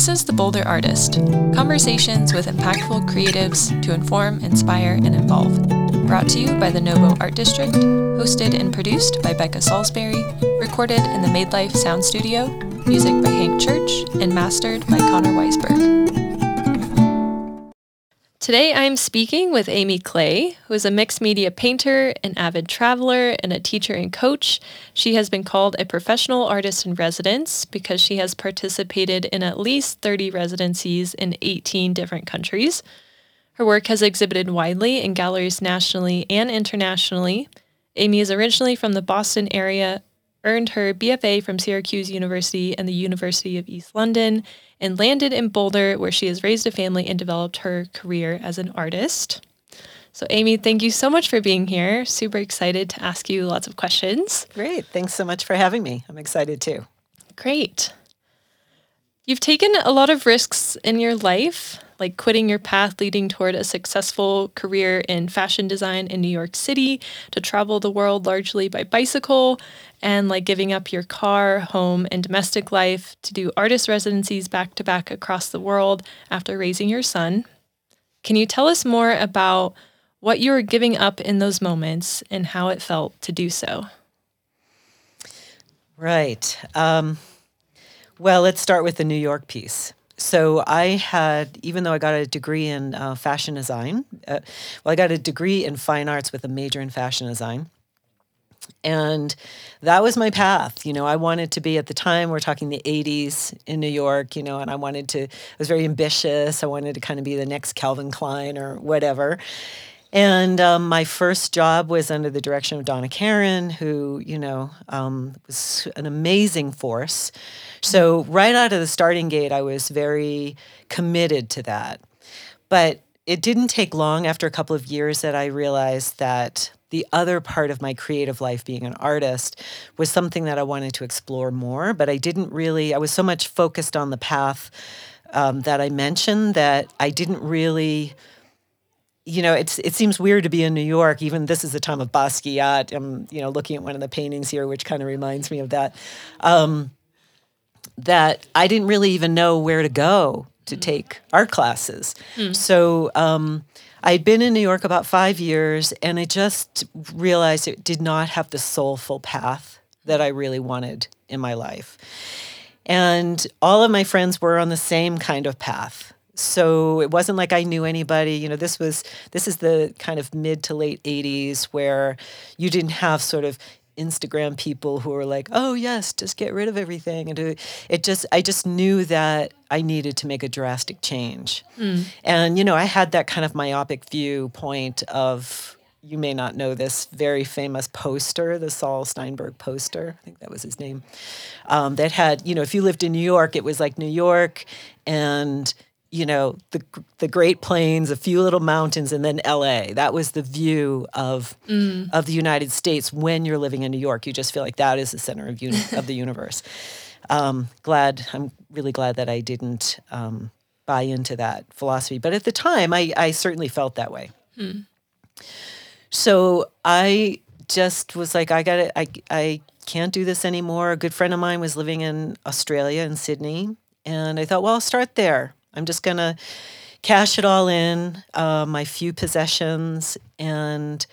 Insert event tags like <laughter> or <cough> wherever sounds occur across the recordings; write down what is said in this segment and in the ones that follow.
This is The Boulder Artist conversations with impactful creatives to inform, inspire, and involve. Brought to you by the NoBo Art District, hosted and produced by Becca Salisbury, recorded in the Made Life Sound Studio, music by Hank Church, and mastered by Connor Weisberg. Today I'm speaking with Amy Clay, who is a mixed media painter, an avid traveler, and a teacher and coach. She has been called a professional artist in residence because she has participated in at least 30 residencies in 18 different countries. Her work has exhibited widely in galleries nationally and internationally. Amy is originally from the Boston area, earned her BFA from Syracuse University and the University of East London, and landed in Boulder, where she has raised a family and developed her career as an artist. So, Amy, thank you so much for being here. Super excited to ask you lots of questions. Great. Thanks so much for having me. I'm excited too. Great. You've taken a lot of risks in your life, like quitting your path leading toward a successful career in fashion design in New York City to travel the world largely by bicycle, and like giving up your car, home, and domestic life to do artist residencies back to back across the world after raising your son. Can you tell us more about what you were giving up in those moments and how it felt to do so? Right. Um, well, let's start with the New York piece. So I had, even though I got a degree in uh, fashion design, uh, well, I got a degree in fine arts with a major in fashion design. And that was my path. You know, I wanted to be at the time, we're talking the 80s in New York, you know, and I wanted to, I was very ambitious. I wanted to kind of be the next Calvin Klein or whatever. And um, my first job was under the direction of Donna Karan, who, you know, um, was an amazing force. So, right out of the starting gate, I was very committed to that. But it didn't take long after a couple of years that I realized that the other part of my creative life, being an artist, was something that I wanted to explore more. But I didn't really, I was so much focused on the path um, that I mentioned that I didn't really you know, it's it seems weird to be in New York. Even this is the time of Basquiat. I'm, you know, looking at one of the paintings here, which kind of reminds me of that. Um, that I didn't really even know where to go to mm. take art classes. Mm. So um, I'd been in New York about five years, and I just realized it did not have the soulful path that I really wanted in my life. And all of my friends were on the same kind of path so it wasn't like I knew anybody. You know, this was this is the kind of mid to late '80s where you didn't have sort of Instagram people who were like, "Oh yes, just get rid of everything," and do, it just I just knew that I needed to make a drastic change. Mm. And you know, I had that kind of myopic viewpoint of you may not know this very famous poster, the Saul Steinberg poster. I think that was his name. Um, that had, you know, if you lived in New York, it was like New York and you know the the Great Plains, a few little mountains, and then L.A. That was the view of mm. of the United States when you're living in New York. You just feel like that is the center of uni- of the <laughs> universe. Um, glad I'm really glad that I didn't um, buy into that philosophy, but at the time, I I certainly felt that way. Mm. So I just was like, I got it. I I can't do this anymore. A good friend of mine was living in Australia in Sydney, and I thought, well, I'll start there I'm just going to cash it all in, uh, my few possessions, and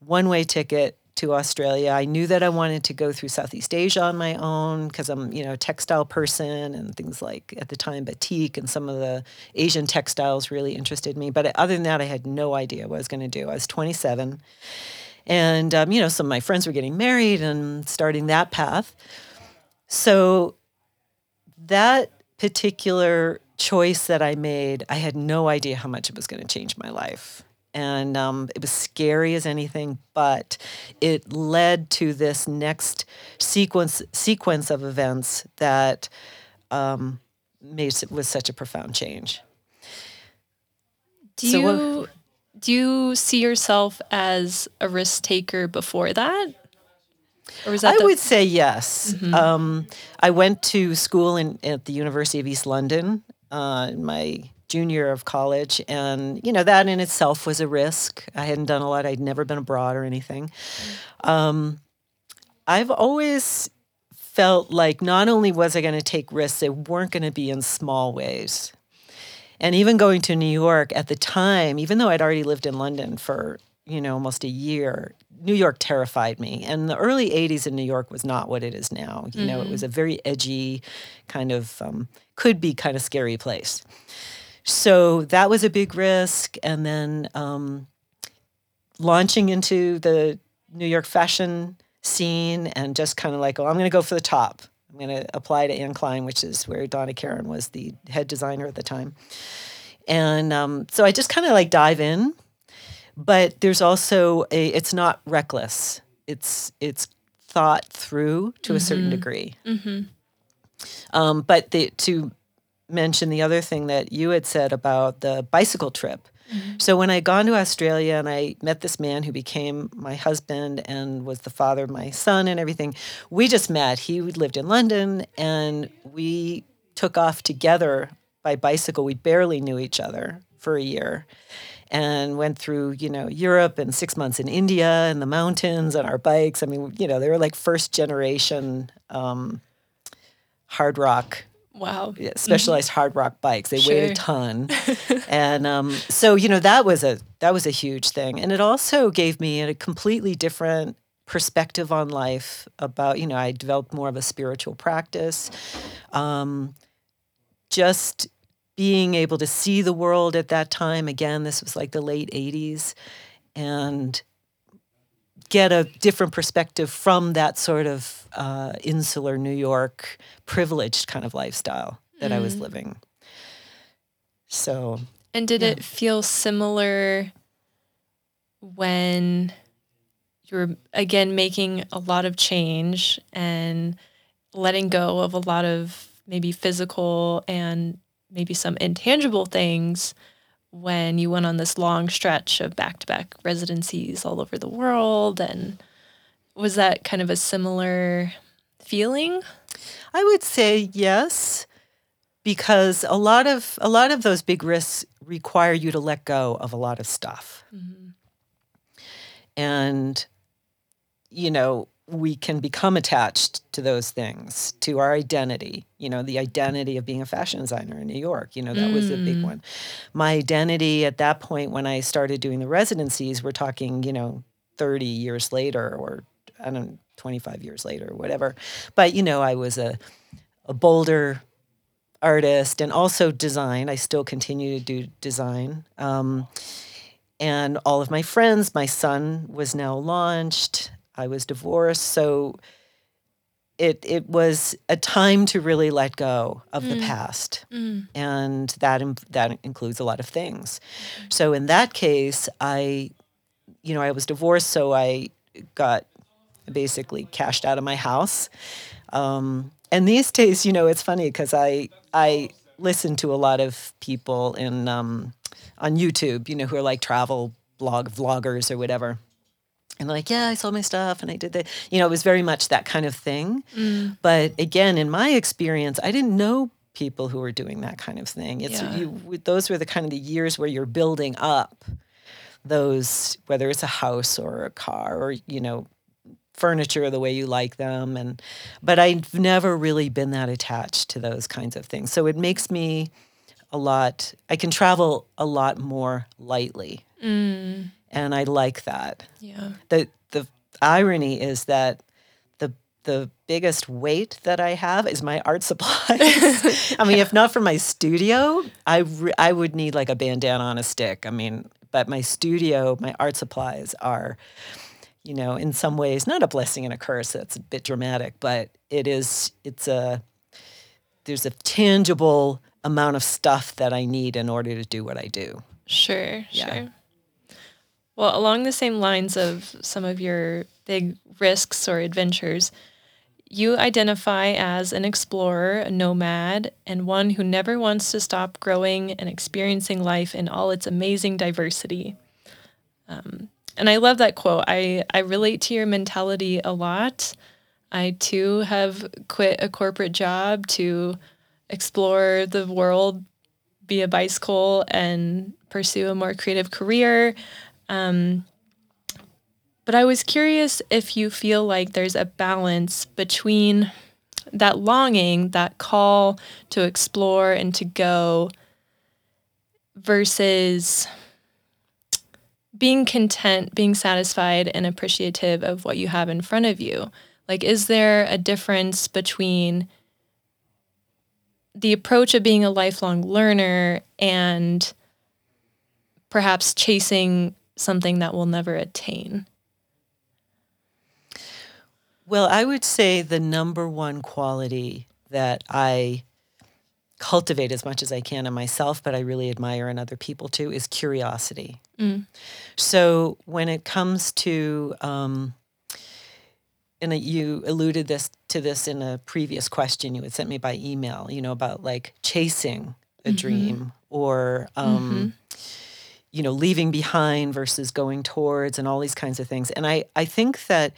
one way ticket to Australia. I knew that I wanted to go through Southeast Asia on my own because I'm, you know, a textile person and things like at the time batik and some of the Asian textiles really interested me. But other than that, I had no idea what I was going to do. I was 27. And, um, you know, some of my friends were getting married and starting that path. So that particular choice that I made, I had no idea how much it was going to change my life. And um, it was scary as anything, but it led to this next sequence sequence of events that um, made it was such a profound change. Do so you do you see yourself as a risk taker before that? Or was that I the- would say yes. Mm-hmm. Um, I went to school in, at the University of East London uh, my junior of college, and you know that in itself was a risk. I hadn't done a lot. I'd never been abroad or anything. Um, I've always felt like not only was I going to take risks, they weren't going to be in small ways. And even going to New York at the time, even though I'd already lived in London for, you know, almost a year, New York terrified me. And the early 80s in New York was not what it is now. You mm-hmm. know, it was a very edgy, kind of, um, could be kind of scary place. So that was a big risk. And then um, launching into the New York fashion scene and just kind of like, oh, I'm going to go for the top. I'm going to apply to Anne Klein, which is where Donna Karan was the head designer at the time. And um, so I just kind of like dive in, but there's also a. It's not reckless. It's it's thought through to mm-hmm. a certain mm-hmm. degree. Mm-hmm. Um, but the, to mention the other thing that you had said about the bicycle trip, Mm-hmm. So when I gone to Australia and I met this man who became my husband and was the father of my son and everything, we just met. He lived in London and we took off together by bicycle. We barely knew each other for a year and went through, you know, Europe and six months in India and the mountains on our bikes. I mean, you know, they were like first generation um, hard rock Wow. Specialized mm-hmm. hard rock bikes. They sure. weighed a ton. <laughs> and um, so, you know, that was a that was a huge thing. And it also gave me a completely different perspective on life about, you know, I developed more of a spiritual practice. Um, just being able to see the world at that time, again, this was like the late 80s, and get a different perspective from that sort of uh, insular New York privileged kind of lifestyle that mm. I was mm. living. So. And did yeah. it feel similar when you were again making a lot of change and letting go of a lot of maybe physical and maybe some intangible things? when you went on this long stretch of back to back residencies all over the world. And was that kind of a similar feeling? I would say yes, because a lot of a lot of those big risks require you to let go of a lot of stuff. Mm-hmm. And you know, we can become attached to those things, to our identity. You know, the identity of being a fashion designer in New York. You know, that mm. was a big mm. one. My identity at that point when I started doing the residencies, we're talking, you know, 30 years later or I don't know, 25 years later whatever. But, you know, I was a, a Boulder artist and also design. I still continue to do design. Um, and all of my friends, my son was now launched. I was divorced, so it it was a time to really let go of mm. the past, mm. and that that includes a lot of things. So in that case, I, you know, I was divorced, so I got basically cashed out of my house. Um, and these days, you know, it's funny because I I listen to a lot of people in um, on YouTube, you know, who are like travel blog vloggers or whatever and like, yeah, I sold my stuff and I did that. You know, it was very much that kind of thing. Mm. But again, in my experience, I didn't know people who were doing that kind of thing. It's yeah. you, those were the kind of the years where you're building up those, whether it's a house or a car or you know, furniture the way you like them. And but I've never really been that attached to those kinds of things. So it makes me a lot. I can travel a lot more lightly. Mm and I like that. Yeah. The the irony is that the the biggest weight that I have is my art <laughs> supplies. I mean, if not for my studio, I re- I would need like a bandana on a stick. I mean, but my studio, my art supplies are you know, in some ways not a blessing and a curse. That's a bit dramatic, but it is it's a there's a tangible amount of stuff that I need in order to do what I do. Sure, yeah. sure. Well, along the same lines of some of your big risks or adventures, you identify as an explorer, a nomad, and one who never wants to stop growing and experiencing life in all its amazing diversity. Um, and I love that quote. I, I relate to your mentality a lot. I too have quit a corporate job to explore the world via bicycle and pursue a more creative career. Um, but I was curious if you feel like there's a balance between that longing, that call to explore and to go versus being content, being satisfied, and appreciative of what you have in front of you. Like, is there a difference between the approach of being a lifelong learner and perhaps chasing something that we'll never attain? Well, I would say the number one quality that I cultivate as much as I can in myself, but I really admire in other people too, is curiosity. Mm. So when it comes to, um, and you alluded this to this in a previous question you had sent me by email, you know, about like chasing a mm-hmm. dream or, um, mm-hmm. You know, leaving behind versus going towards and all these kinds of things. And I, I think that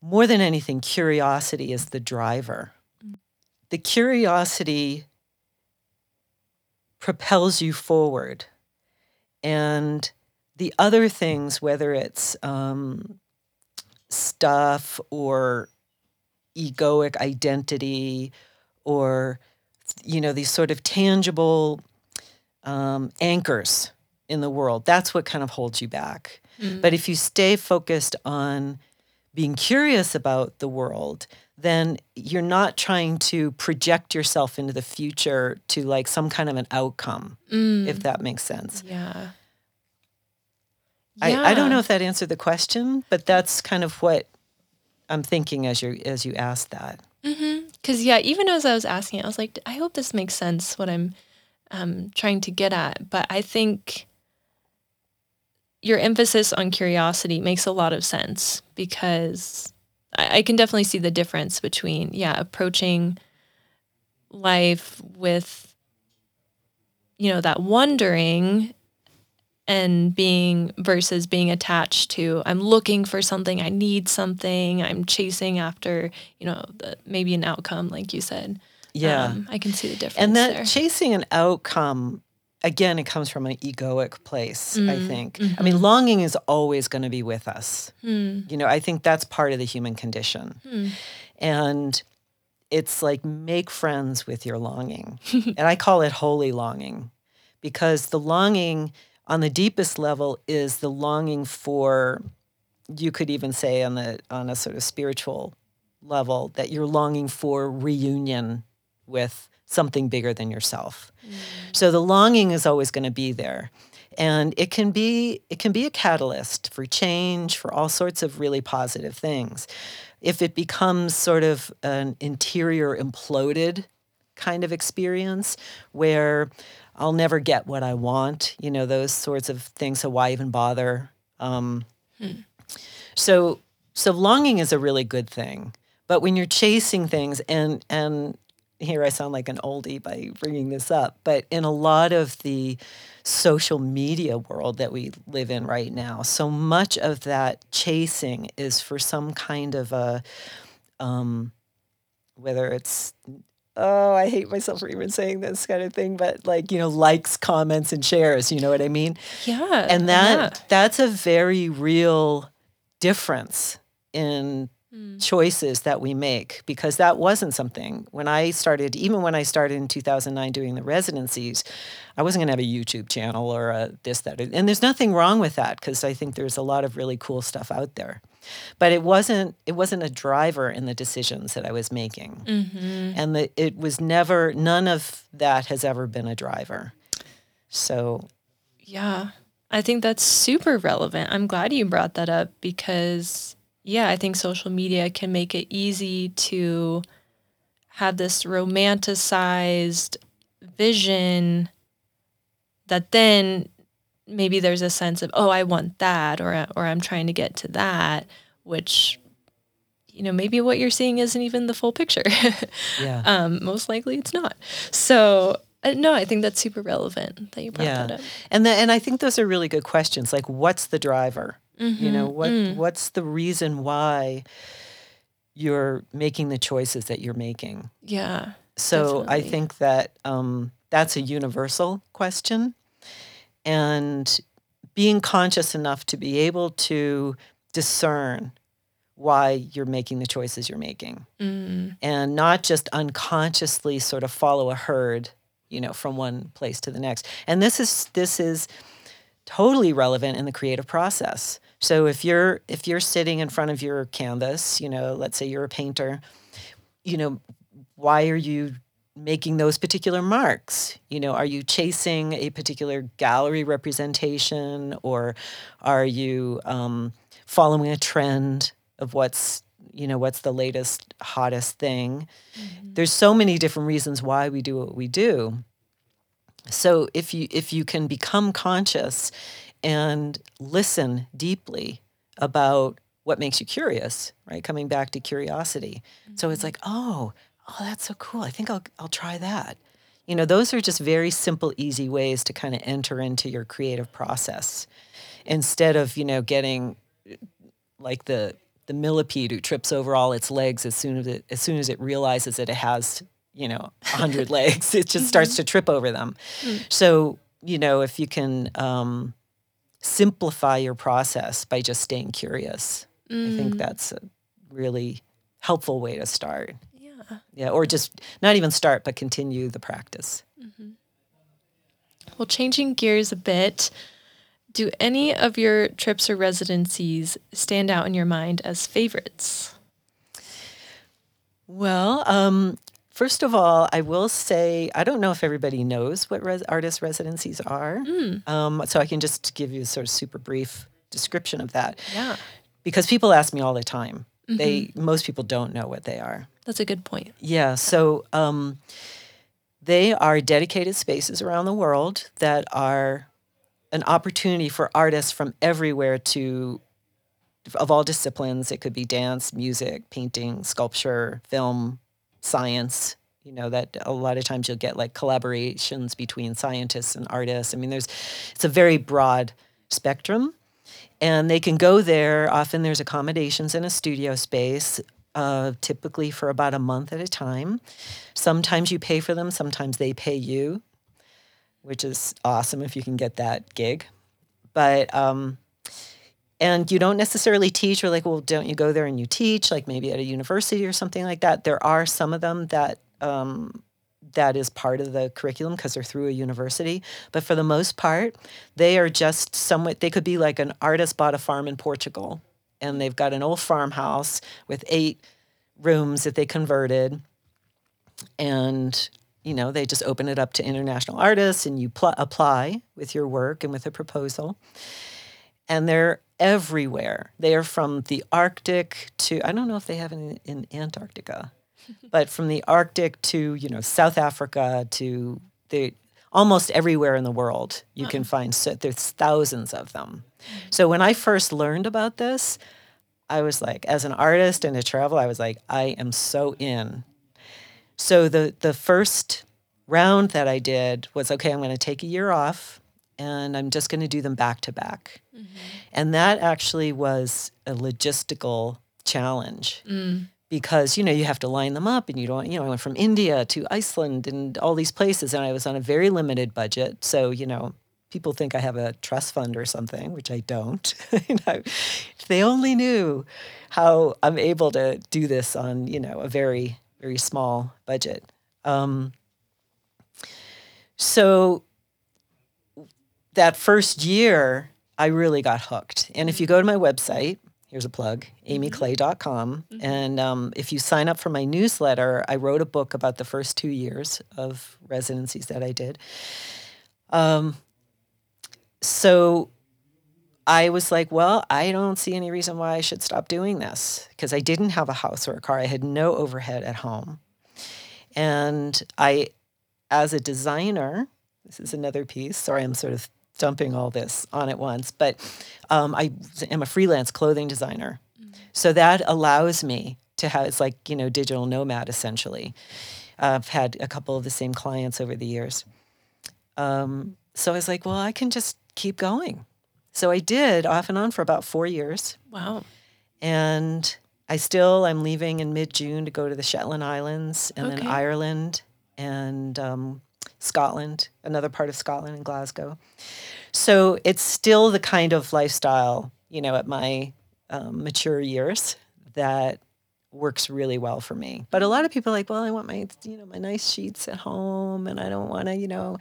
more than anything, curiosity is the driver. Mm. The curiosity propels you forward. And the other things, whether it's um, stuff or egoic identity or, you know, these sort of tangible um, anchors in the world, that's what kind of holds you back. Mm-hmm. But if you stay focused on being curious about the world then you're not trying to project yourself into the future to like some kind of an outcome, mm. if that makes sense. Yeah. I, I don't know if that answered the question, but that's kind of what I'm thinking as you as you asked that. Because mm-hmm. yeah, even as I was asking, it, I was like, I hope this makes sense what I'm um, trying to get at. But I think your emphasis on curiosity makes a lot of sense because I, I can definitely see the difference between yeah approaching life with you know that wondering and being versus being attached to i'm looking for something i need something i'm chasing after you know the, maybe an outcome like you said yeah um, i can see the difference and that there. chasing an outcome again, it comes from an egoic place, mm. I think. Mm-hmm. I mean, longing is always going to be with us. Mm. You know, I think that's part of the human condition. Mm. And it's like make friends with your longing. <laughs> and I call it holy longing because the longing on the deepest level is the longing for you could even say on the on a sort of spiritual level that you're longing for reunion with something bigger than yourself. Mm. So the longing is always going to be there. And it can be it can be a catalyst for change, for all sorts of really positive things. If it becomes sort of an interior imploded kind of experience where I'll never get what I want, you know, those sorts of things. So why even bother? Um, hmm. So so longing is a really good thing. But when you're chasing things and and here I sound like an oldie by bringing this up, but in a lot of the social media world that we live in right now, so much of that chasing is for some kind of a, um, whether it's oh, I hate myself for even saying this kind of thing, but like, you know, likes, comments, and shares, you know what I mean? Yeah. And that yeah. that's a very real difference in mm. choices that we make because that wasn't something when I started, even when I started in 2009 doing the residencies, I wasn't going to have a YouTube channel or a this, that. And there's nothing wrong with that because I think there's a lot of really cool stuff out there. But it wasn't it wasn't a driver in the decisions that I was making. Mm-hmm. And the, it was never none of that has ever been a driver. So yeah. I think that's super relevant. I'm glad you brought that up because yeah, I think social media can make it easy to have this romanticized vision that then maybe there's a sense of oh I want that or or I'm trying to get to that which you know maybe what you're seeing isn't even the full picture. <laughs> yeah. Um, most likely it's not. So uh, no, I think that's super relevant that you brought yeah. that up. And the, and I think those are really good questions. Like, what's the driver? Mm-hmm. You know, what mm. what's the reason why you're making the choices that you're making? Yeah. So definitely. I think that um, that's a universal question, and being conscious enough to be able to discern why you're making the choices you're making and not just unconsciously sort of follow a herd you know from one place to the next and this is this is totally relevant in the creative process. So if you're if you're sitting in front of your canvas you know let's say you're a painter you know why are you making those particular marks? You know are you chasing a particular gallery representation or are you um, following a trend of what's you know what's the latest hottest thing? There's so many different reasons why we do what we do so if you if you can become conscious and listen deeply about what makes you curious right? Coming back to curiosity. So it's mm-hmm. like oh oh that's so cool. I think i'll i'll try that. You know those are just very simple easy ways to kind of enter into your creative process instead of you know getting uh, like the the millipede who trips over all its legs as soon as it as soon as it realizes that it has you know a hundred <laughs> legs it just starts to trip over them. So you know if you can um, simplify your process by just staying curious i think that's a really helpful way to start. Yeah. yeah or just not even start but continue the practice. Well, changing gears a bit, do any of your trips or residencies stand out in your mind as favorites? Well, um, first of all, I will say I don't know if everybody knows what res- artist residencies are, um, so I can just give you a sort of super brief description of that Yeah. because people ask me all the time. They most people don't know what they are. That's a good point. Yeah, so um, they are dedicated spaces around the world that are an opportunity for artists from everywhere to, of all disciplines. It could be dance, music, painting, sculpture, film, science. You know that a lot of times you'll get like collaborations between scientists and artists. I mean, there's it's a very broad spectrum and they can go there. Often there's accommodations in a studio space, uh, typically for about a month at a time. Sometimes you pay for them, sometimes they pay you, which is awesome if you can get that gig. But um, and you don't necessarily teach or like, well, don't you go there and you teach, like maybe at a university or something like that. There are some of them that um, that is part of the curriculum because they're through a university. But for the most part, they are just somewhat, they could be like an artist bought a farm in Portugal and they've got an old farmhouse with eight rooms that they converted. And, you know, they just open it up to international artists and you pl- apply with your work and with a proposal. And they're everywhere. They are from the Arctic to, I don't know if they have in, in Antarctica <laughs> but from the Arctic to you know South Africa to the almost everywhere in the world you can find so there's thousands of them. So when I first learned about this, I was like, as an artist and a traveler, I was like, I am so in. So the the first round that I did was okay. I'm going to take a year off, and I'm just going to do them back to back, and that actually was a logistical challenge because you know you have to line them up and you don't you know i went from india to iceland and all these places and i was on a very limited budget. So you know people think i have a trust fund or something which i don't. <laughs> You know if they only knew how i'm able to do this on you know a very very small budget. Um, so that first year i really got hooked. And if you go to my website here's a plug amyclay.com and um, if you sign up for my newsletter i wrote a book about the first two years of residencies that i did. Um, so i was like well i don't see any reason why i should stop doing this because i didn't have a house or a car. I had no overhead at home. And i as a designer this is another piece sorry i'm sort of dumping all this on at once but um, i am a freelance clothing designer. So that allows me to have it's like you know digital nomad essentially. I've had a couple of the same clients over the years. Um, so i was like well i can just keep going. So i did off and on for about four years. Wow. and I still I'm leaving in mid June to go to the Shetland Islands and Okay. then Ireland and um, Scotland, another part of Scotland and Glasgow. So it's still the kind of lifestyle, you know, at my um, mature years that works really well for me. But a lot of people are like, well, I want my, you know, my nice sheets at home and I don't want to, you know,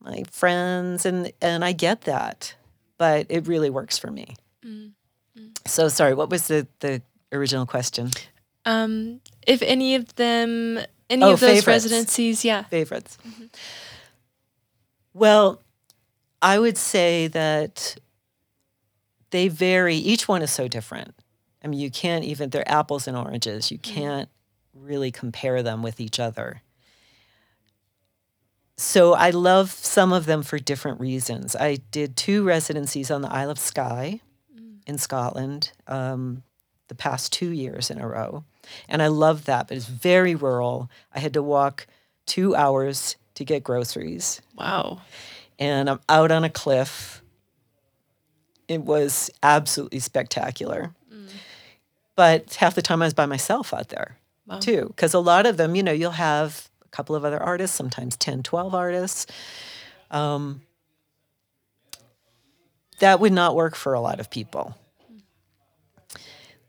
my friends and and I get that. But it really works for me. Mm. So sorry, what was the the original question? Um, if any of them, any oh, of those favorites. residencies, yeah, favorites. Mm-hmm. Well, I would say that they vary. Each one is so different. I mean, you can't even, they're apples and oranges. You mm-hmm. can't really compare them with each other. So I love some of them for different reasons. I did two residencies on the Isle of Skye mm. in Scotland um, the past two years in a row. And I love that, but it's very rural. I had to walk two hours to get groceries. Wow. And I'm out on a cliff. It was absolutely spectacular. Mm. But half the time I was by myself out there wow. too. Because a lot of them, you know, you'll have a couple of other artists, sometimes 10, 12 artists. Um, that would not work for a lot of people.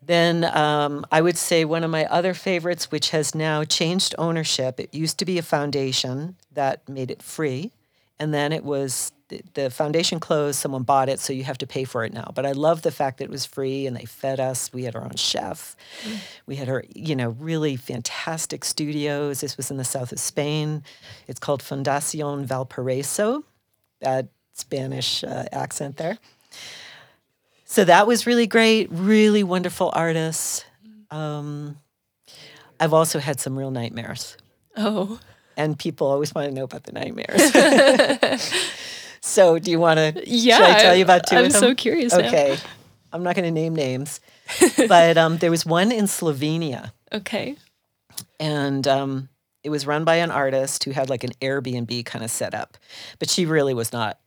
Then um, I would say one of my other favorites, which has now changed ownership. It used to be a foundation that made it free, and then it was the foundation closed, someone bought it, so you have to pay for it now. But I love the fact that it was free and they fed us. We had our own chef. Mm. We had our, you know, really fantastic studios. This was in the south of Spain. It's called Fundación Valparaiso. Bad Spanish uh, accent there. So that was really great. Really wonderful artists. Um, I've also had some real nightmares. Oh. And people always want to know about the nightmares. <laughs> So, do you want to? Yeah, should I tell you about 2 I'm so curious. Okay, now. I'm not going to name names, but um, there was one in Slovenia. Okay. And um, it was run by an artist who had like an Airbnb kind of setup, but she really was not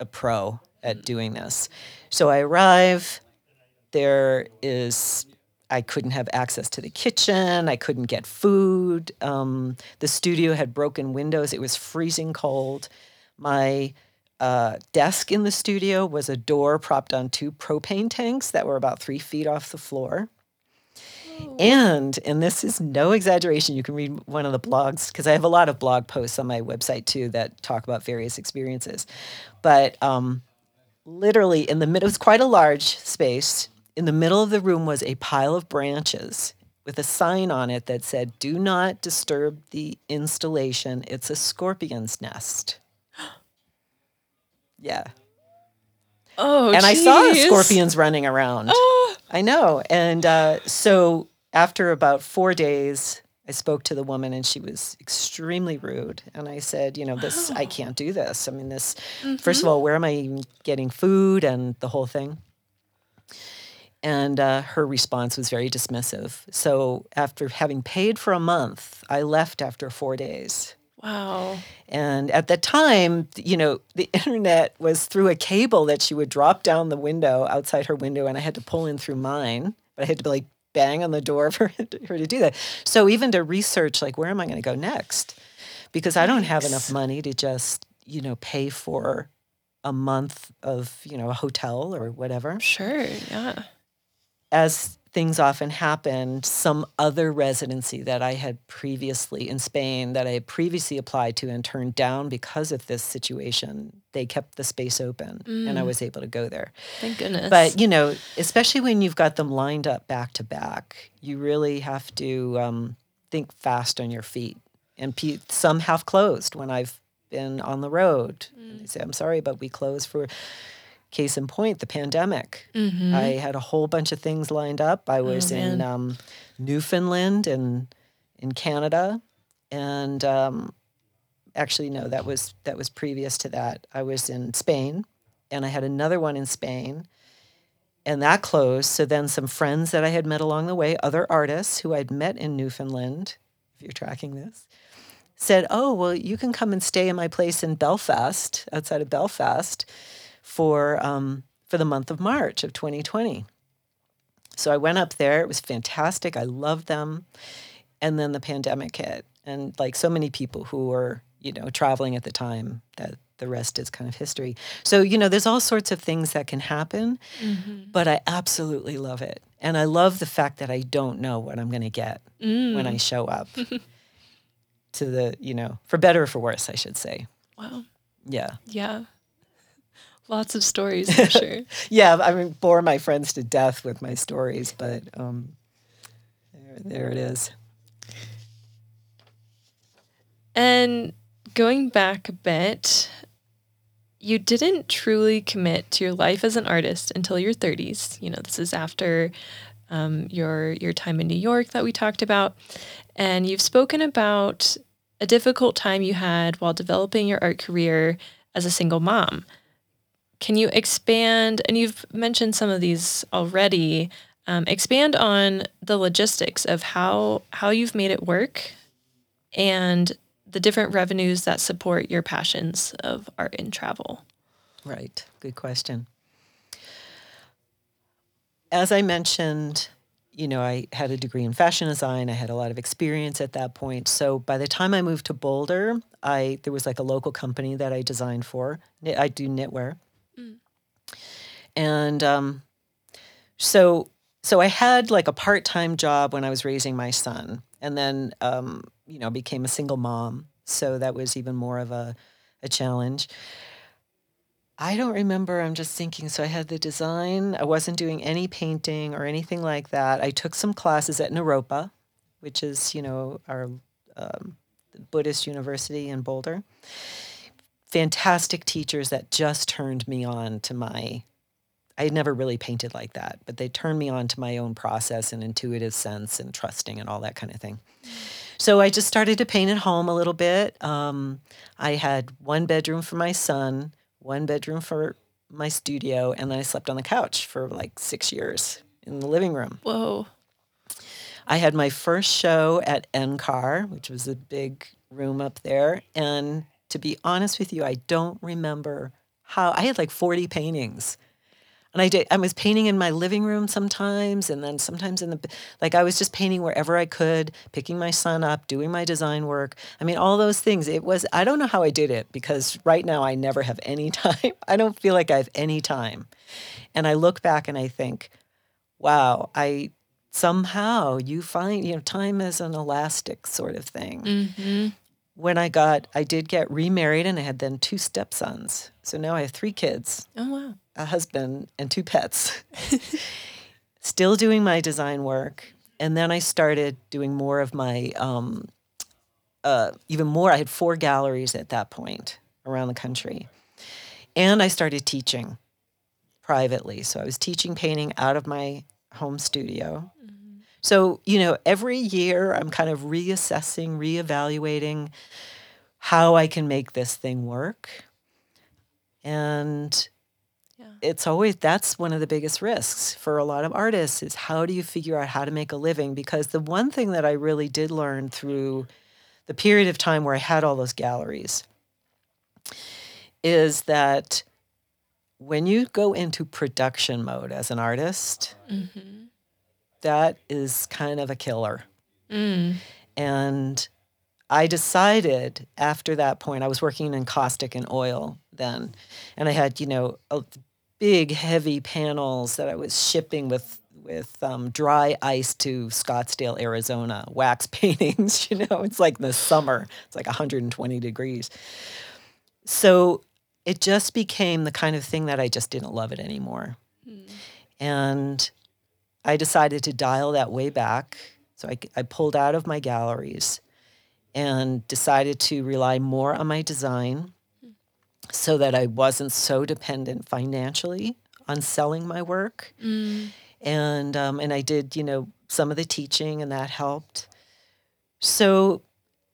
a pro at doing this. So I arrive. There is I couldn't have access to the kitchen. I couldn't get food. Um, the studio had broken windows. It was freezing cold. My uh, desk in the studio was a door propped on two propane tanks that were about three feet off the floor. And, and this is no exaggeration, you can read one of the blogs, because I have a lot of blog posts on my website too that talk about various experiences. But um, literally, in the middle, it was quite a large space. In the middle of the room was a pile of branches with a sign on it that said, Do not disturb the installation. It's a scorpion's nest. <gasps> Yeah. Oh, and geez. I saw scorpions running around. Oh. <gasps> I know. And uh, so after about four days, I spoke to the woman and she was extremely rude. And I said, you know, this, <gasps> I can't do this. I mean, this, mm-hmm. first of all, where am I even getting food and the whole thing? And uh, her response was very dismissive. So after having paid for a month, I left after four days. Wow. And at the time, you know, the <laughs> internet was through a cable that she would drop down the window outside her window, and I had to pull in through mine. But I had to be like bang on the door <laughs> for her to do that. So even to research, like, where am I going to go next? Because I don't have enough money to just, you know, pay for a month of, you know, a hotel or whatever. Sure. Yeah. As things often happened, some other residency that I had previously in Spain that I had previously applied to and turned down because of this situation, they kept the space open mm. and I mm. was able to go there. Thank goodness. But, you know, especially when you've got them lined up back to back, you really have to um, think fast on your feet. And pe- some have closed when I've been on the road. Mm. They say, I'm sorry, but we close for case in point, the pandemic. Mm-hmm. I had a whole bunch of things lined up. I was oh, in um, Newfoundland and in Canada, and um, actually no, that was that was previous to that. I was in Spain, and I had another one in Spain, and that closed. So then some friends that I had met along the way, other artists who I'd met in Newfoundland, if you're tracking this. Said, "Oh well, you can come and stay in my place in Belfast, outside of Belfast, for um, for the month of March of 2020. So I went up there. It was fantastic. I loved them. And then the pandemic hit, and like so many people who were you know traveling at the time, that the rest is kind of history. So you know, there's all sorts of things that can happen, mm-hmm. but I absolutely love it. And I love the fact that I don't know what I'm going to get Mm. when I show up <laughs> to the, you know, for better or for worse, I should say. Wow. Yeah. Yeah. Lots of stories for <laughs> sure. Yeah. I mean, bore my friends to death with my stories, but um, there, there it is. And going back a bit, you didn't truly commit to your life as an artist until your 30s. You know, this is after um, your your time in New York that we talked about, and you've spoken about a difficult time you had while developing your art career as a single mom. Can you expand? And you've mentioned some of these already. Um, expand on the logistics of how how you've made it work and the different revenues that support your passions of art and travel. Right. Good question. As I mentioned, you know, I had a degree in fashion design. I had a lot of experience at that point. So by the time I moved to Boulder, I there was like a local company that I designed for. I do knitwear, and um, so so I had like a part time job when I was raising my son, and then um, you know became a single mom. So that was even more of a a challenge. I don't remember. I'm just thinking. So I had the design. I wasn't doing any painting or anything like that. I took some classes at Naropa, which is, you know, our um, Buddhist university in Boulder. Fantastic teachers that just turned me on to my. I had never really painted like that, but they turned me on to my own process and intuitive sense and trusting and all that kind of thing. So I just started to paint at home a little bit. Um, I had one bedroom for my son, one bedroom for my studio, and then I slept on the couch for like six years in the living room. Whoa. I had my first show at NCAR, which was a big room up there. And to be honest with you, I don't remember how I had like 40 paintings. And I did I was painting in my living room sometimes and then sometimes in the like I was just painting wherever I could, picking my son up, doing my design work. I mean all those things. It was I don't know how I did it because right now I never have any <laughs> time. I don't feel like I have any time. And I look back and I think, wow, I somehow you find you know time is an elastic sort of thing Mm-hmm. When i got i did get remarried and i had then two stepsons. So now i have three kids Oh wow. a husband and two pets. <laughs> Still doing my design work. And then i started doing more of my um, uh, even more i had four galleries at that point around the country. And i started teaching privately. So i was teaching painting out of my home studio so, you know, every year I'm kind of reassessing, reevaluating how I can make this thing work. And Yeah. it's always that's one of the biggest risks for a lot of artists is how do you figure out how to make a living because the one thing that I really did learn through the period of time where I had all those galleries is that when you go into production mode as an artist, Mm-hmm. That is kind of a killer. Mm. And I decided after that point, I was working in encaustic and oil then, and I had you know a, big heavy panels that I was shipping with with um, dry ice to Scottsdale, Arizona, wax <laughs> paintings. You know, it's like the summer; it's like 120 degrees. So it just became the kind of thing that I just didn't love it anymore, and I decided to dial that way back. So I, I pulled out of my galleries and decided to rely more on my design so that I wasn't so dependent financially on selling my work. Mm. And um, and I did, you know, some of the teaching, and that helped. So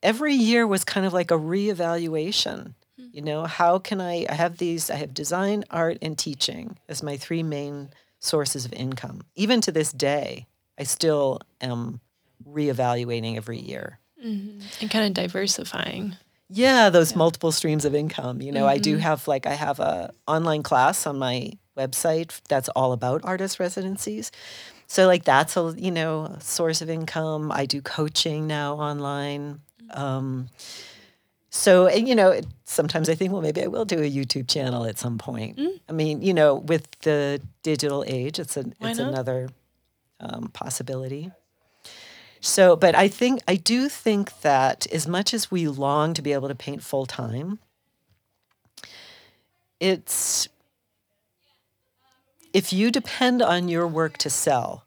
every year was kind of like a reevaluation. You know, how can I? I have these. I have design, art, and teaching as my three main sources of income. Even to this day, I still am reevaluating every year. Mm-hmm. And kind of diversifying. Yeah, those multiple streams of income. You know, I do have like I have a online class on my website that's all about artist residencies. So like that's a you know source of income. I do coaching now online. Um, so you know, it- sometimes I think, well, maybe I will do a YouTube channel at some point. I mean, you know, with the digital age, it's a Why it's not? another um, possibility. So, but I think I do think that as much as we long to be able to paint full time, it's if you depend on your work to sell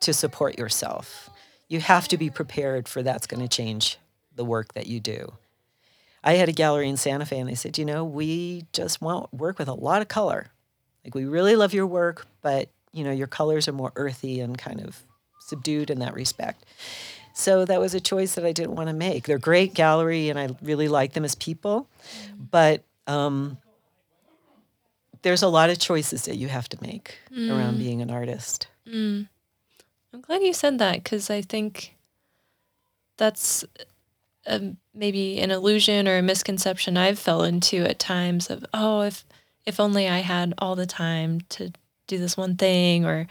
to support yourself, you have to be prepared for that's going to change the work that you do. I had a gallery in Santa Fe and they said, you know, we just want work with a lot of color. Like we really love your work, but you know, your colors are more earthy and kind of subdued in that respect. So that was a choice that I didn't want to make. They're great gallery and I really like them as people, but um, there's a lot of choices that you have to make mm. around being an artist. Mm. I'm glad you said that because I think that's a, maybe an illusion or a misconception I've fell into at times of oh if if only I had all the time to do this one thing or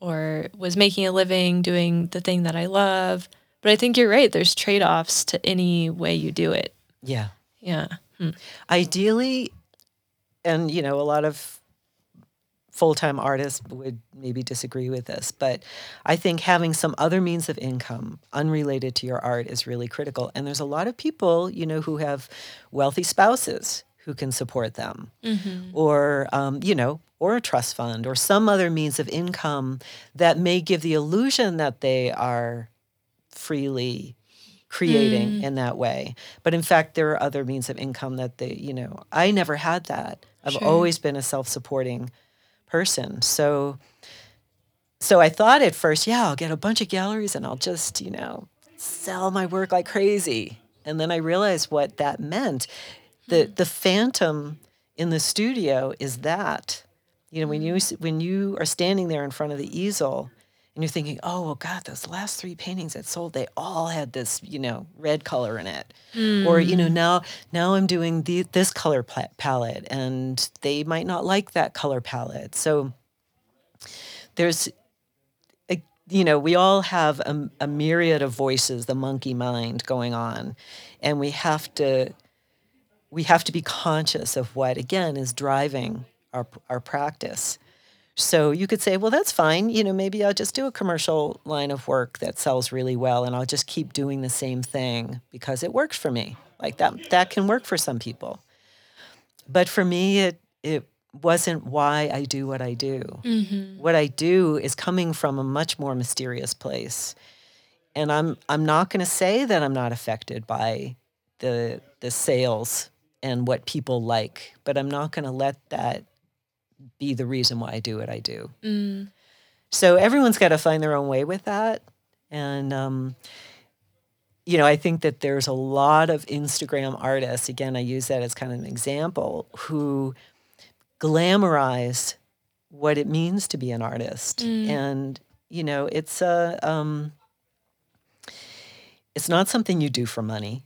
or was making a living doing the thing that I love. But I think you're right. There's trade offs to any way you do it. Yeah. Yeah. Hmm. Ideally, and you know, a lot of full-time artists would maybe disagree with this, but I think having some other means of income unrelated to your art is really critical. And there's a lot of people, you know, who have wealthy spouses who can support them, mm-hmm. or um, you know, or a trust fund, or some other means of income that may give the illusion that they are freely creating mm. in that way. But in fact, there are other means of income that they, you know, I never had that. I've sure. always been a self-supporting person. So so I thought at first, yeah, I'll get a bunch of galleries and I'll just, you know, sell my work like crazy. And then I realized what that meant. The hmm. the phantom in the studio is that. You know, when you hmm. when you are standing there in front of the easel and you're thinking, oh, well, God, those last three paintings that sold, they all had this, you know, red color in it. Mm. Or, you know, hmm. now now I'm doing the, this color palette and they might not like that color palette. So there's, a, you know, we all have a, a myriad of voices, the monkey mind going on. And we have to, we have to be conscious of what, again, is driving our, our practice. So you could say, well, that's fine. You know, maybe I'll just do a commercial line of work that sells really well and I'll just keep doing the same thing because it works for me. Like that that can work for some people. But for me it it wasn't why I do what I do. Mm-hmm. What I do is coming from a much more mysterious place. And I'm I'm not going to say that I'm not affected by the the sales and what people like, but I'm not going to let that be the reason why I do what I do. Mm. So everyone's got to find their own way with that. And, um, you know, I think that there's a lot of Instagram artists, again, I use that as kind of an example, who glamorize what it means to be an artist. Mm. And, you know, it's a, um, it's not something you do for money.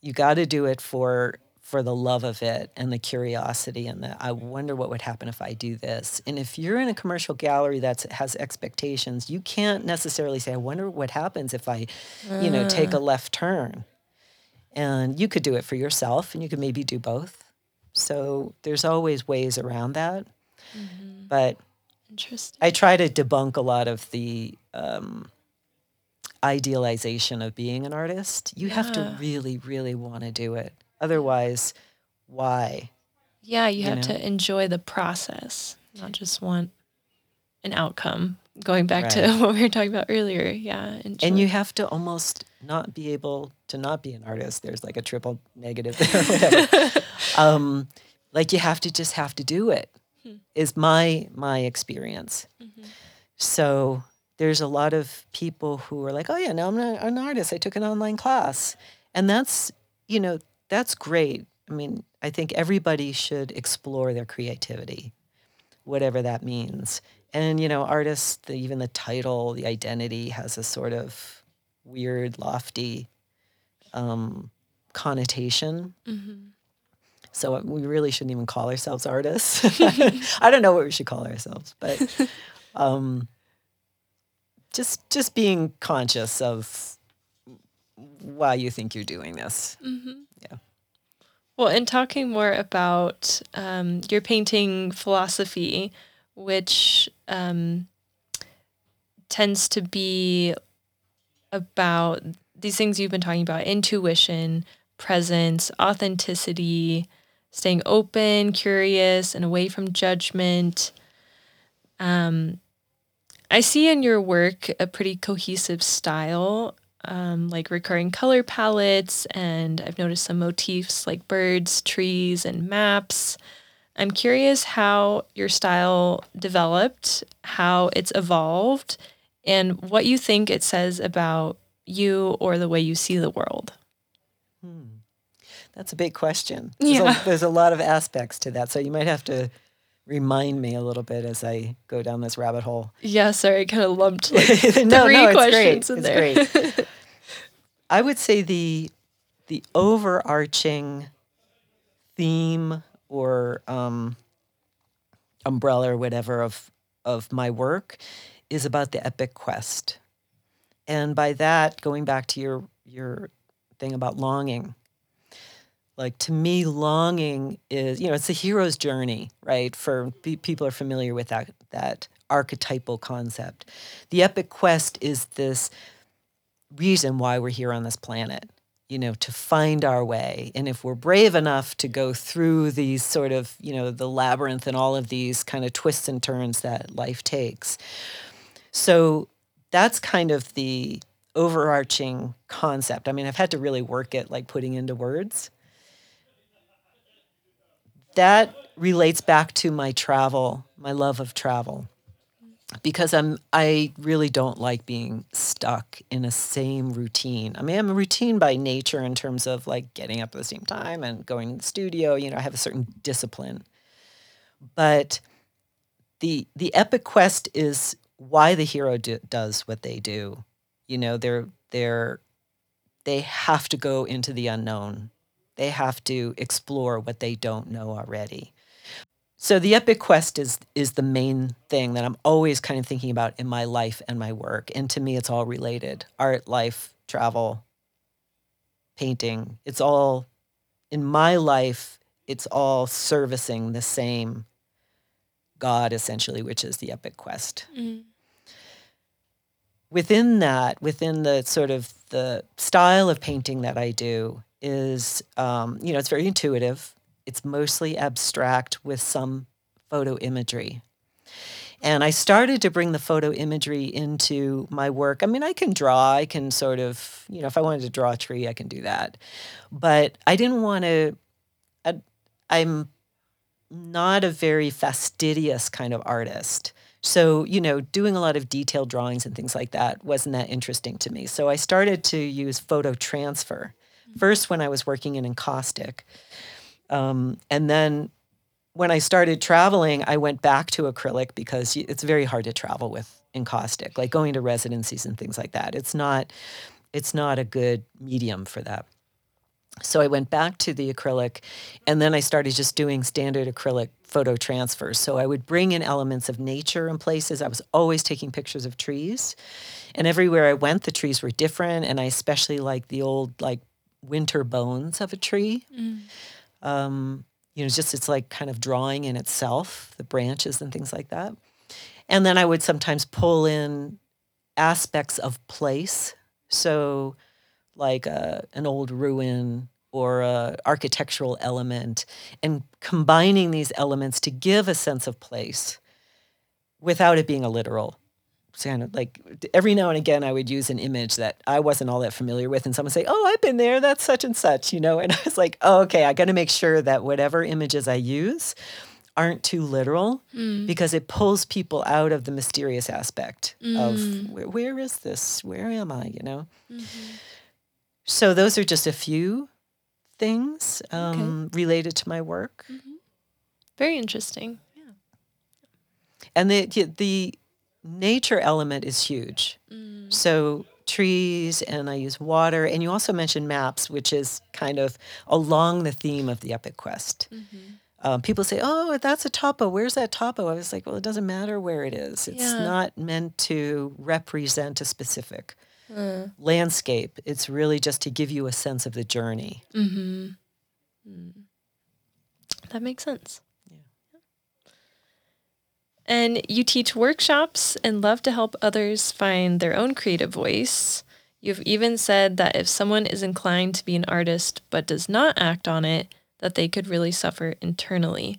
You got to do it for for the love of it and the curiosity and the I wonder what would happen if I do this. And if you're in a commercial gallery that has expectations, you can't necessarily say, I wonder what happens if I, you know, take a uh. left turn. And you could do it for yourself and you could maybe do both. So there's always ways around that. Mm-hmm. But Interesting. I try to debunk a lot of the um, idealization of being an artist. You yeah. have to really, really want to do it. Otherwise, why? Yeah, you, you have know? to enjoy the process, not just want an outcome. Going back right. to <laughs> what we were talking about earlier. Yeah. Enjoy. And you have to almost not be able to not be an artist. There's like a triple negative there, <laughs> whatever. <laughs> um, like you have to just have to do it. Hmm. Is my my experience. Mm-hmm. So there's a lot of people who are like, oh yeah, now I'm an artist. I took an online class, and that's you know that's great. I mean, I think everybody should explore their creativity, whatever that means. And, you know, artists, the, even the title, the identity has a sort of weird, lofty um, connotation. Mm-hmm. So we really shouldn't even call ourselves artists. <laughs> I don't know what we should call ourselves, but <laughs> um, just just being conscious of why you think you're doing this. Mm-hmm. Well, in talking more about um, your painting philosophy, which um, tends to be about these things you've been talking about intuition, presence, authenticity, staying open, curious, and away from judgment. Um, I see in your work a pretty cohesive style, um, like recurring color palettes, and I've noticed some motifs like birds, trees, and maps. I'm curious how your style developed, how it's evolved, and what you think it says about you or the way you see the world. Hmm. That's a big question. There's, Yeah. a, <laughs> there's a lot of aspects to that. So you might have to remind me a little bit as I go down this rabbit hole. Yeah, sorry, I kind of lumped like <laughs> no, three no, questions great. in it's there. great. <laughs> I would say the the overarching theme or um, umbrella or whatever of of my work is about the epic quest, and by that, going back to your your thing about longing, like to me, longing is you know it's the hero's journey, right? For pe- people are familiar with that that archetypal concept. The epic quest is this reason why we're here on this planet you know to find our way. And if we're brave enough to go through these sort of you know the labyrinth and all of these kind of twists and turns that life takes. So that's kind of the overarching concept. I mean i've had to really work at like putting into words. That relates back to my travel my love of travel because I'm I really don't like being stuck in a same routine. I mean, I'm a routine by nature in terms of like getting up at the same time and going to the studio. You know, I have a certain discipline. But the the epic quest is why the hero do, does what they do. You know, they're they're they have to go into the unknown. They have to explore what they don't know already. So the epic quest is is the main thing that I'm always kind of thinking about in my life and my work. And to me it's all related. Art, life, travel, painting. It's all in my life, it's all servicing the same God essentially, which is the epic quest. Mm. Within that, within the sort of the style of painting that I do is um, you know, it's very intuitive it's mostly abstract with some photo imagery. And I started to bring the photo imagery into my work. I mean, I can draw, I can sort of, you know, if I wanted to draw a tree, I can do that. But I didn't want to, I, I'm not a very fastidious kind of artist. So, you know, doing a lot of detailed drawings and things like that wasn't that interesting to me. So I started to use photo transfer. Mm-hmm. First, when I was working in encaustic, um, and then when I started traveling, I went back to acrylic because it's very hard to travel with encaustic, like going to residencies and things like that. It's not, it's not a good medium for that. So I went back to the acrylic, and then I started just doing standard acrylic photo transfers. So I would bring in elements of nature and places. I was always taking pictures of trees, and everywhere I went, the trees were different. And I especially like the old like winter bones of a tree. Mm. Um, you know, just it's like kind of drawing in itself, the branches and things like that. And then I would sometimes pull in aspects of place. So, like a, an old ruin or a architectural element, and combining these elements to give a sense of place without it being a literal kind of like every now and again I would use an image that I wasn't all that familiar with and someone say, "Oh, I've been there. That's such and such," you know. And <laughs> I was like, "Oh, okay, I got to make sure that whatever images I use aren't too literal Mm. because it pulls people out of the mysterious aspect Mm. of where, where is this? Where am I, you know?" Mhm. So those are just a few things um, related to my work. Very interesting. Yeah. And the the nature element is huge. Mm. So trees and I use water and you also mentioned maps which is kind of along the theme of the epic quest. Mhm. Um, people say, "Oh, that's a topo. Where's that topo?" I was like, "Well, it doesn't matter where it is. It's Yeah. not meant to represent a specific Uh, landscape. It's really just to give you a sense of the journey." mhm. Mm. That makes sense. And you teach workshops and love to help others find their own creative voice. You've even said that if someone is inclined to be an artist but does not act on it, that they could really suffer internally.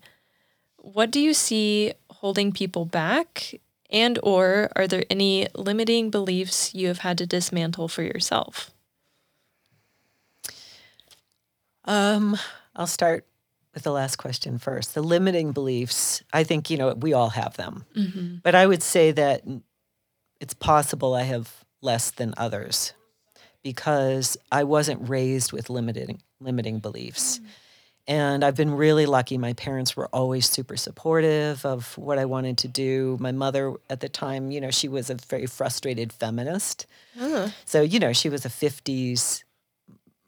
What do you see holding people back and or are there any limiting beliefs you have had to dismantle for yourself? Um, I'll start with the last question first. The limiting beliefs, I think, you know, we all have them. Mm-hmm. But I would say that it's possible I have less than others because I wasn't raised with limiting limiting beliefs. Mm-hmm. And I've been really lucky. My parents were always super supportive of what I wanted to do. My mother at the time, you know, she was a very frustrated feminist. Uh-huh. So, you know, she was a 50s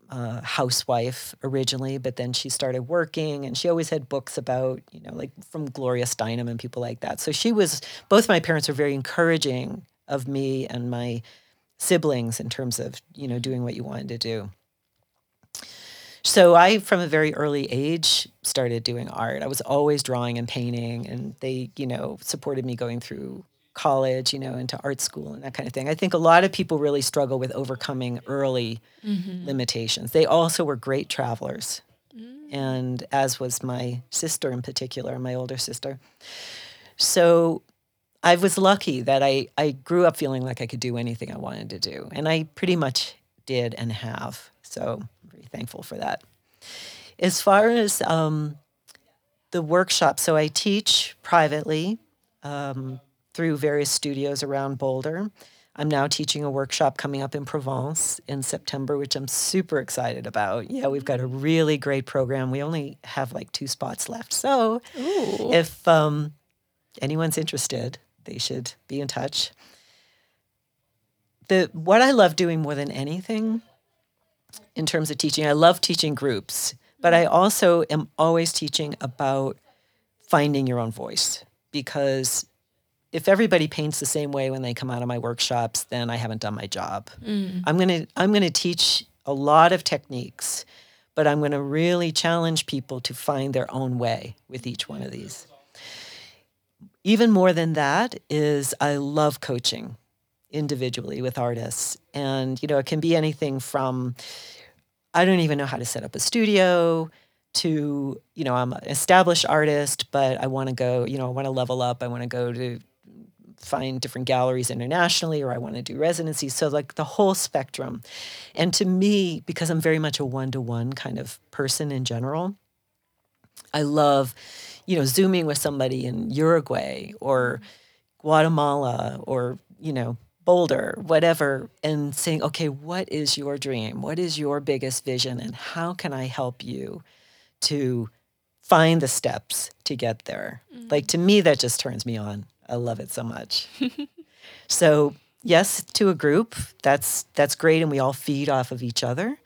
housewife originally, but then she started working and she always had books about, you know, like from Gloria Steinem and people like that. So she was, both my parents were very encouraging of me and my siblings in terms of, you know, doing what you wanted to do. So I, from a very early age, started doing art. I was always drawing and painting, and they, you know, supported me going through college, you know, into art school and that kind of thing. I think a lot of people really struggle with overcoming early mm-hmm. limitations. They also were great travelers, mm. and as was my sister in particular, my older sister. So I was lucky that I, I grew up feeling like I could do anything I wanted to do, and I pretty much did and have. So I'm very thankful for that. As far as um, the workshop, so I teach privately um, through various studios around Boulder. I'm now teaching a workshop coming up in Provence in September, which I'm super excited about. Yeah, we've got a really great program. We only have like two spots left. So Ooh. if um, anyone's interested, they should be in touch. The what I love doing more than anything in terms of teaching. I love teaching groups, but I also am always teaching about finding your own voice because if everybody paints the same way when they come out of my workshops, then I haven't done my job. Mm. I'm going to I'm going to teach a lot of techniques, but I'm going to really challenge people to find their own way with each one of these. Even more than that is I love coaching individually with artists. And, you know, it can be anything from, I don't even know how to set up a studio to, you know, I'm an established artist, but I want to go, you know, I want to level up. I want to go to find different galleries internationally or I want to do residencies. So like the whole spectrum. And to me, because I'm very much a one-to-one kind of person in general, I love, you know, zooming with somebody in Uruguay or Guatemala or, you know, Boulder, whatever, and saying, okay, what is your dream? What is your biggest vision? And how can I help you to find the steps to get there? Mm-hmm. Like to me, that just turns me on. I love it so much. <laughs> so yes, to a group, that's that's great and we all feed off of each other.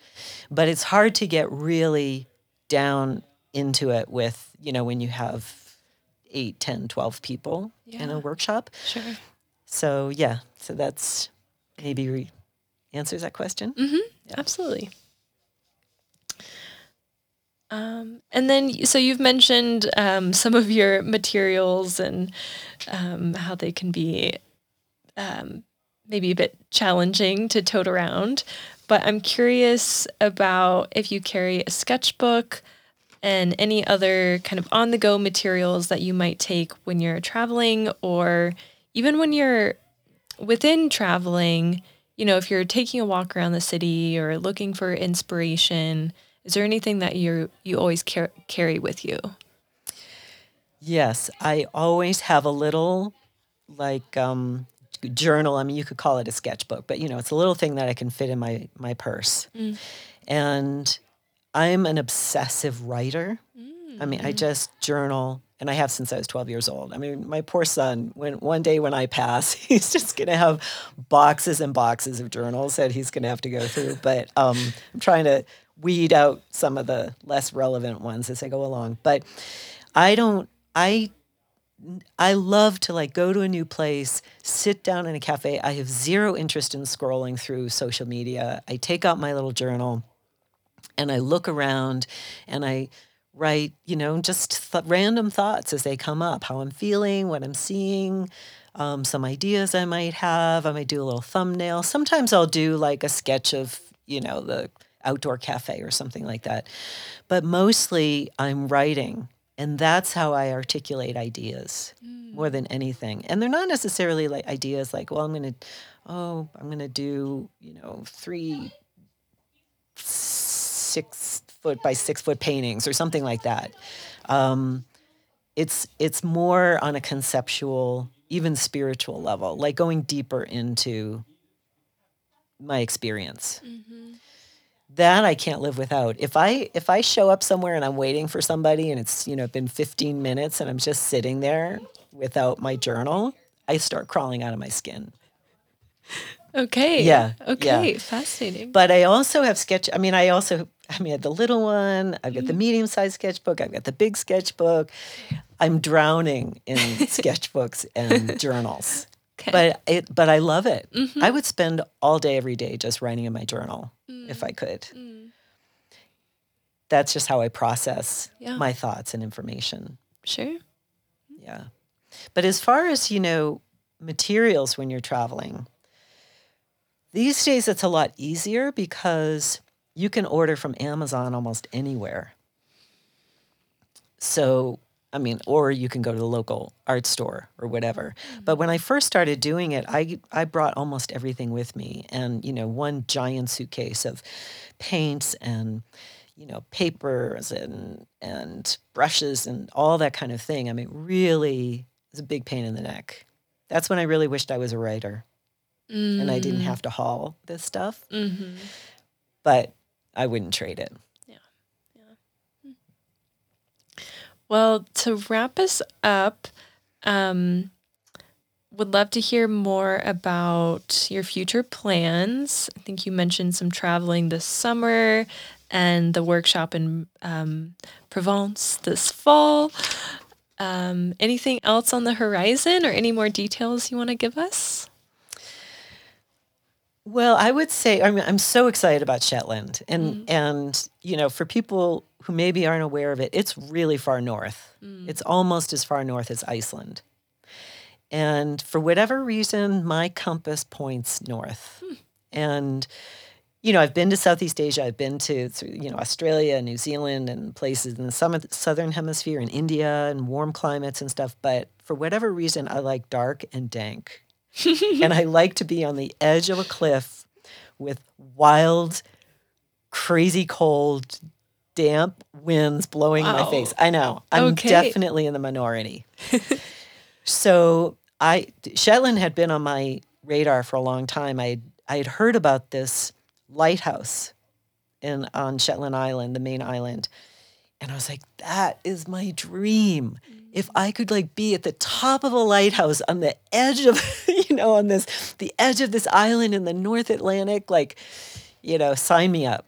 But it's hard to get really down into it with, you know, when you have 8, 10, 12 people yeah. in a workshop. Sure. So yeah, so that's maybe re- answers that question. Mm-hmm. Yeah. Absolutely. Um, and then, so you've mentioned um, some of your materials and um, how they can be um, maybe a bit challenging to tote around. But I'm curious about if you carry a sketchbook and any other kind of on the go materials that you might take when you're traveling or even when you're within traveling, you know, if you're taking a walk around the city or looking for inspiration, is there anything that you you always car- carry with you? Yes, I always have a little like um, journal. I mean, you could call it a sketchbook, but you know, it's a little thing that I can fit in my my purse. Mm. And I'm an obsessive writer. Mm. I mean, I mm. just journal and I have since I was 12 years old. I mean, my poor son, when one day when I pass, <laughs> he's just going to have boxes and boxes of journals that he's going to have to go through. But um, I'm trying to weed out some of the less relevant ones as I go along. But I don't, I, I love to like go to a new place, sit down in a cafe. I have zero interest in scrolling through social media. I take out my little journal and I look around and I write, you know, just th- random thoughts as they come up, how I'm feeling, what I'm seeing, um, some ideas I might have. I might do a little thumbnail. Sometimes I'll do like a sketch of, you know, the outdoor cafe or something like that. But mostly I'm writing. And that's how I articulate ideas mm. more than anything. And they're not necessarily like ideas like, well, I'm going to, oh, I'm going to do, you know, three six foot by six foot paintings or something like that. Um, it's it's more on a conceptual, even spiritual level, like going deeper into my experience. Mm-hmm. That I can't live without. If I if I show up somewhere and I'm waiting for somebody and it's you know been 15 minutes and I'm just sitting there without my journal, I start crawling out of my skin. Okay. Yeah. Okay. Yeah. Fascinating. But I also have sketch. I mean, I also I mean, I had the little one. I've got the mm-hmm. medium sized sketchbook. I've got the big sketchbook. I'm drowning in <laughs> sketchbooks and journals. Okay. But it, but I love it. Mm-hmm. I would spend all day, every day, just writing in my journal mm. if I could. Mm. That's just how I process yeah. my thoughts and information. Sure. Yeah. But as far as you know, materials when you're traveling, these days it's a lot easier because you can order from Amazon almost anywhere. So, I mean, or you can go to the local art store or whatever. Mm-hmm. But when I first started doing it, I I brought almost everything with me and, you know, one giant suitcase of paints and you know, papers and and brushes and all that kind of thing. I mean, really it's a big pain in the neck. That's when I really wished I was a writer. Mm. And I didn't mm. have to haul this stuff. Mm-hmm. But I wouldn't trade it. Yeah. Yeah. Well, to wrap us up, um, would love to hear more about your future plans. I think you mentioned some traveling this summer and the workshop in um, Provence this fall. Um, anything else on the horizon or any more details you want to give us? Well, I would say I mean, I'm so excited about Shetland, and mm. and you know, for people who maybe aren't aware of it, it's really far north. Mm. It's almost as far north as Iceland, and for whatever reason, my compass points north. Mm. And you know, I've been to Southeast Asia. I've been to you know Australia, New Zealand, and places in the southern hemisphere, in India, and warm climates and stuff. But for whatever reason, I like dark and dank. <laughs> and I like to be on the edge of a cliff with wild, crazy cold, damp winds blowing in my face. I know. I'm okay. definitely in the minority. <laughs> so I Shetland had been on my radar for a long time. I I had heard about this lighthouse in on Shetland Island, the main island. And I was like, that is my dream. Mm. If I could like be at the top of a lighthouse on the edge of, <laughs> you know, on this, the edge of this island in the North Atlantic, like, you know, sign me up.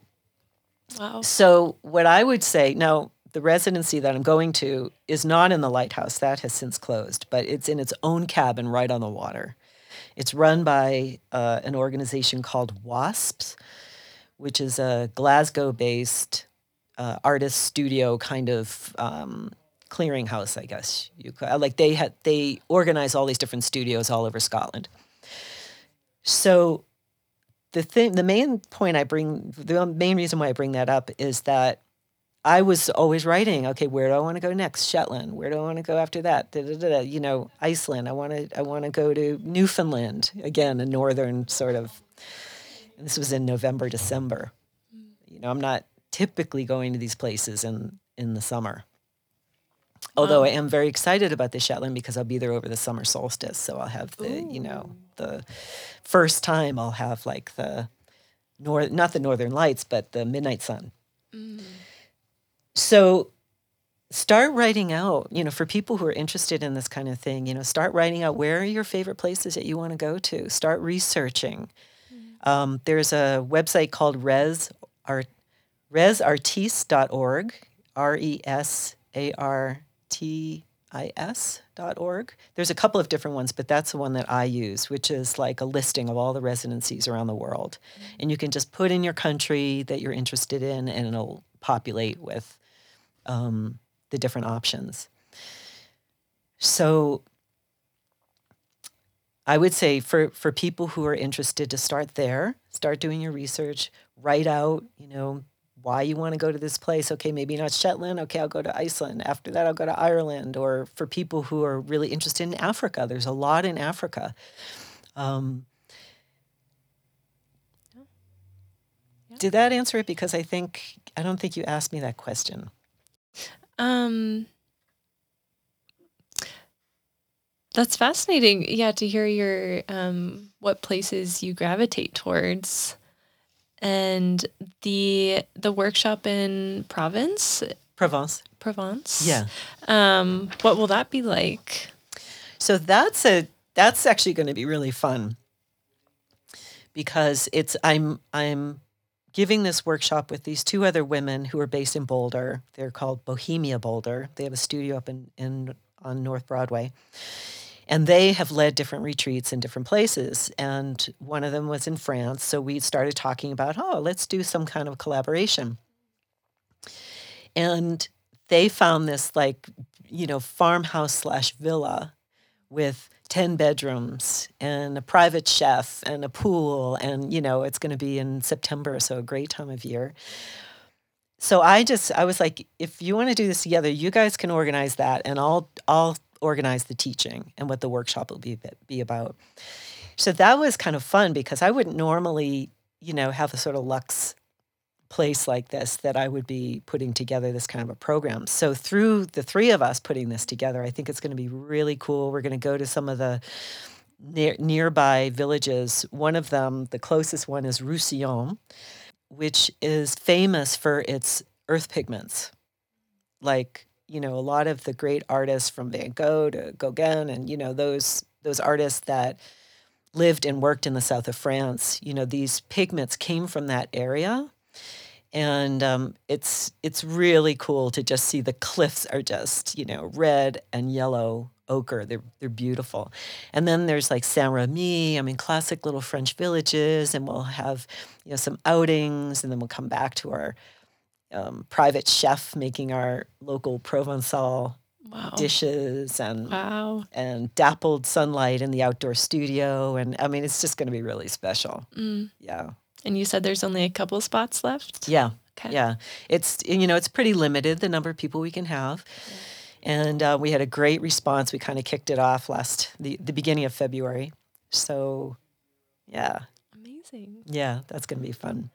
Wow. So what I would say, now the residency that I'm going to is not in the lighthouse. That has since closed, but it's in its own cabin right on the water. It's run by uh, an organization called WASPS, which is a Glasgow based uh, artist studio kind of um, clearinghouse, I guess you could. Uh, like they had they organize all these different studios all over Scotland. So the thing, the main point I bring, the main reason why I bring that up is that I was always writing. Okay, where do I want to go next? Shetland. Where do I want to go after that? Da, da, da, you know, Iceland. I want to. I want to go to Newfoundland again, a northern sort of. This was in November, December. You know, I'm not typically going to these places in in the summer. Although wow. I am very excited about the Shetland because I'll be there over the summer solstice, so I'll have the Ooh. you know the first time I'll have like the north not the northern lights but the midnight sun. Mm. So start writing out you know for people who are interested in this kind of thing you know start writing out where are your favorite places that you want to go to start researching mm. um, there's a website called res art resartis.org, R E S A R T I S.org. There's a couple of different ones, but that's the one that I use, which is like a listing of all the residencies around the world. Mm-hmm. And you can just put in your country that you're interested in, and it'll populate with um, the different options. So I would say for, for people who are interested to start there, start doing your research, write out, you know, why you want to go to this place. Okay, maybe not Shetland. Okay, I'll go to Iceland. After that, I'll go to Ireland. Or for people who are really interested in Africa, there's a lot in Africa. Um, yeah. Did that answer it? Because I think I don't think you asked me that question. Um, that's fascinating. Yeah, to hear your um, what places you gravitate towards and the the workshop in Provence. Provence. Provence. Yeah. Um, what will that be like? So that's a that's actually going to be really fun because it's I'm I'm giving this workshop with these two other women who are based in Boulder. They're called Bohemia Boulder. They have a studio up in, in on North Broadway. And they have led different retreats in different places. And one of them was in France. So we started talking about, oh, let's do some kind of collaboration. And they found this like, you know, farmhouse slash villa with 10 bedrooms and a private chef and a pool. And, you know, it's going to be in September, so a great time of year. So I just, I was like, if you want to do this together, you guys can organize that and I'll, I'll organize the teaching and what the workshop will be be about. So that was kind of fun because I wouldn't normally, you know, have a sort of luxe place like this that I would be putting together this kind of a program. So through the three of us putting this together, I think it's going to be really cool. We're going to go to some of the near, nearby villages. One of them, the closest one, is Roussillon, which is famous for its earth pigments, like you know, a lot of the great artists from Van Gogh to Gauguin and, you know, those those artists that lived and worked in the south of France, you know, these pigments came from that area. And um, it's it's really cool to just see the cliffs are just, you know, red and yellow ochre. They're they're beautiful. And then there's like Saint Remy, I mean, classic little French villages, and we'll have, you know, some outings, and then we'll come back to our um, private chef making our local Provençal wow. dishes and wow. and dappled sunlight in the outdoor studio. And I mean, it's just going to be really special. Mm. Yeah. And you said there's only a couple spots left? Yeah. Okay. Yeah. It's, you know, it's pretty limited, the number of people we can have. Yeah. And uh, we had a great response. We kind of kicked it off last, the, the beginning of February. So, yeah. Amazing. Yeah, that's going to be fun.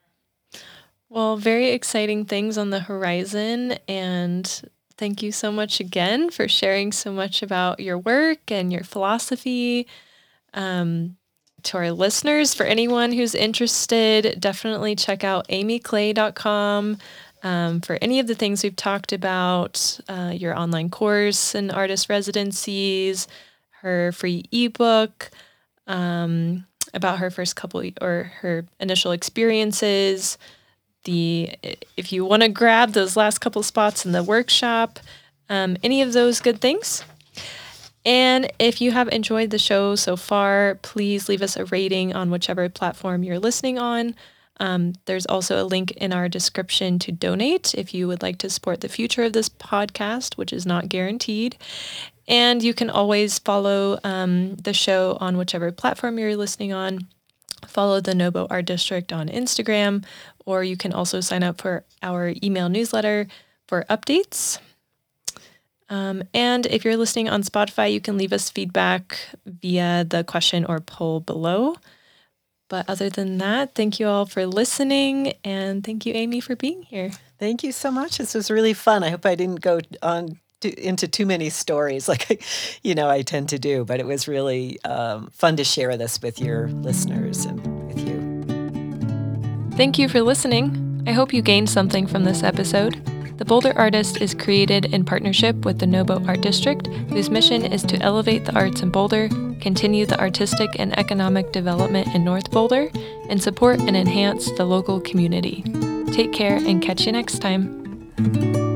Well, very exciting things on the horizon. And thank you so much again for sharing so much about your work and your philosophy. Um, to our listeners, for anyone who's interested, definitely check out amyclay.com um, for any of the things we've talked about uh, your online course and artist residencies, her free ebook. Um, about her first couple or her initial experiences, the if you want to grab those last couple spots in the workshop, um, any of those good things. And if you have enjoyed the show so far, please leave us a rating on whichever platform you're listening on. Um, there's also a link in our description to donate if you would like to support the future of this podcast, which is not guaranteed. And you can always follow um, the show on whichever platform you're listening on. Follow the NoBo Art District on Instagram or you can also sign up for our email newsletter for updates. Um, and if you're listening on Spotify, you can leave us feedback via the question or poll below. But other than that, thank you all for listening. And thank you, Amy, for being here. Thank you so much. This was really fun. I hope I didn't go on to, into too many stories <laughs> like, you know, I tend to do, but it was really um, fun to share this with your listeners and. Thank you for listening. I hope you gained something from this episode. The Boulder Artist is created in partnership with the NoBo Art District, whose mission is to elevate the arts in Boulder, continue the artistic and economic development in North Boulder, and support and enhance the local community. Take care and catch you next time.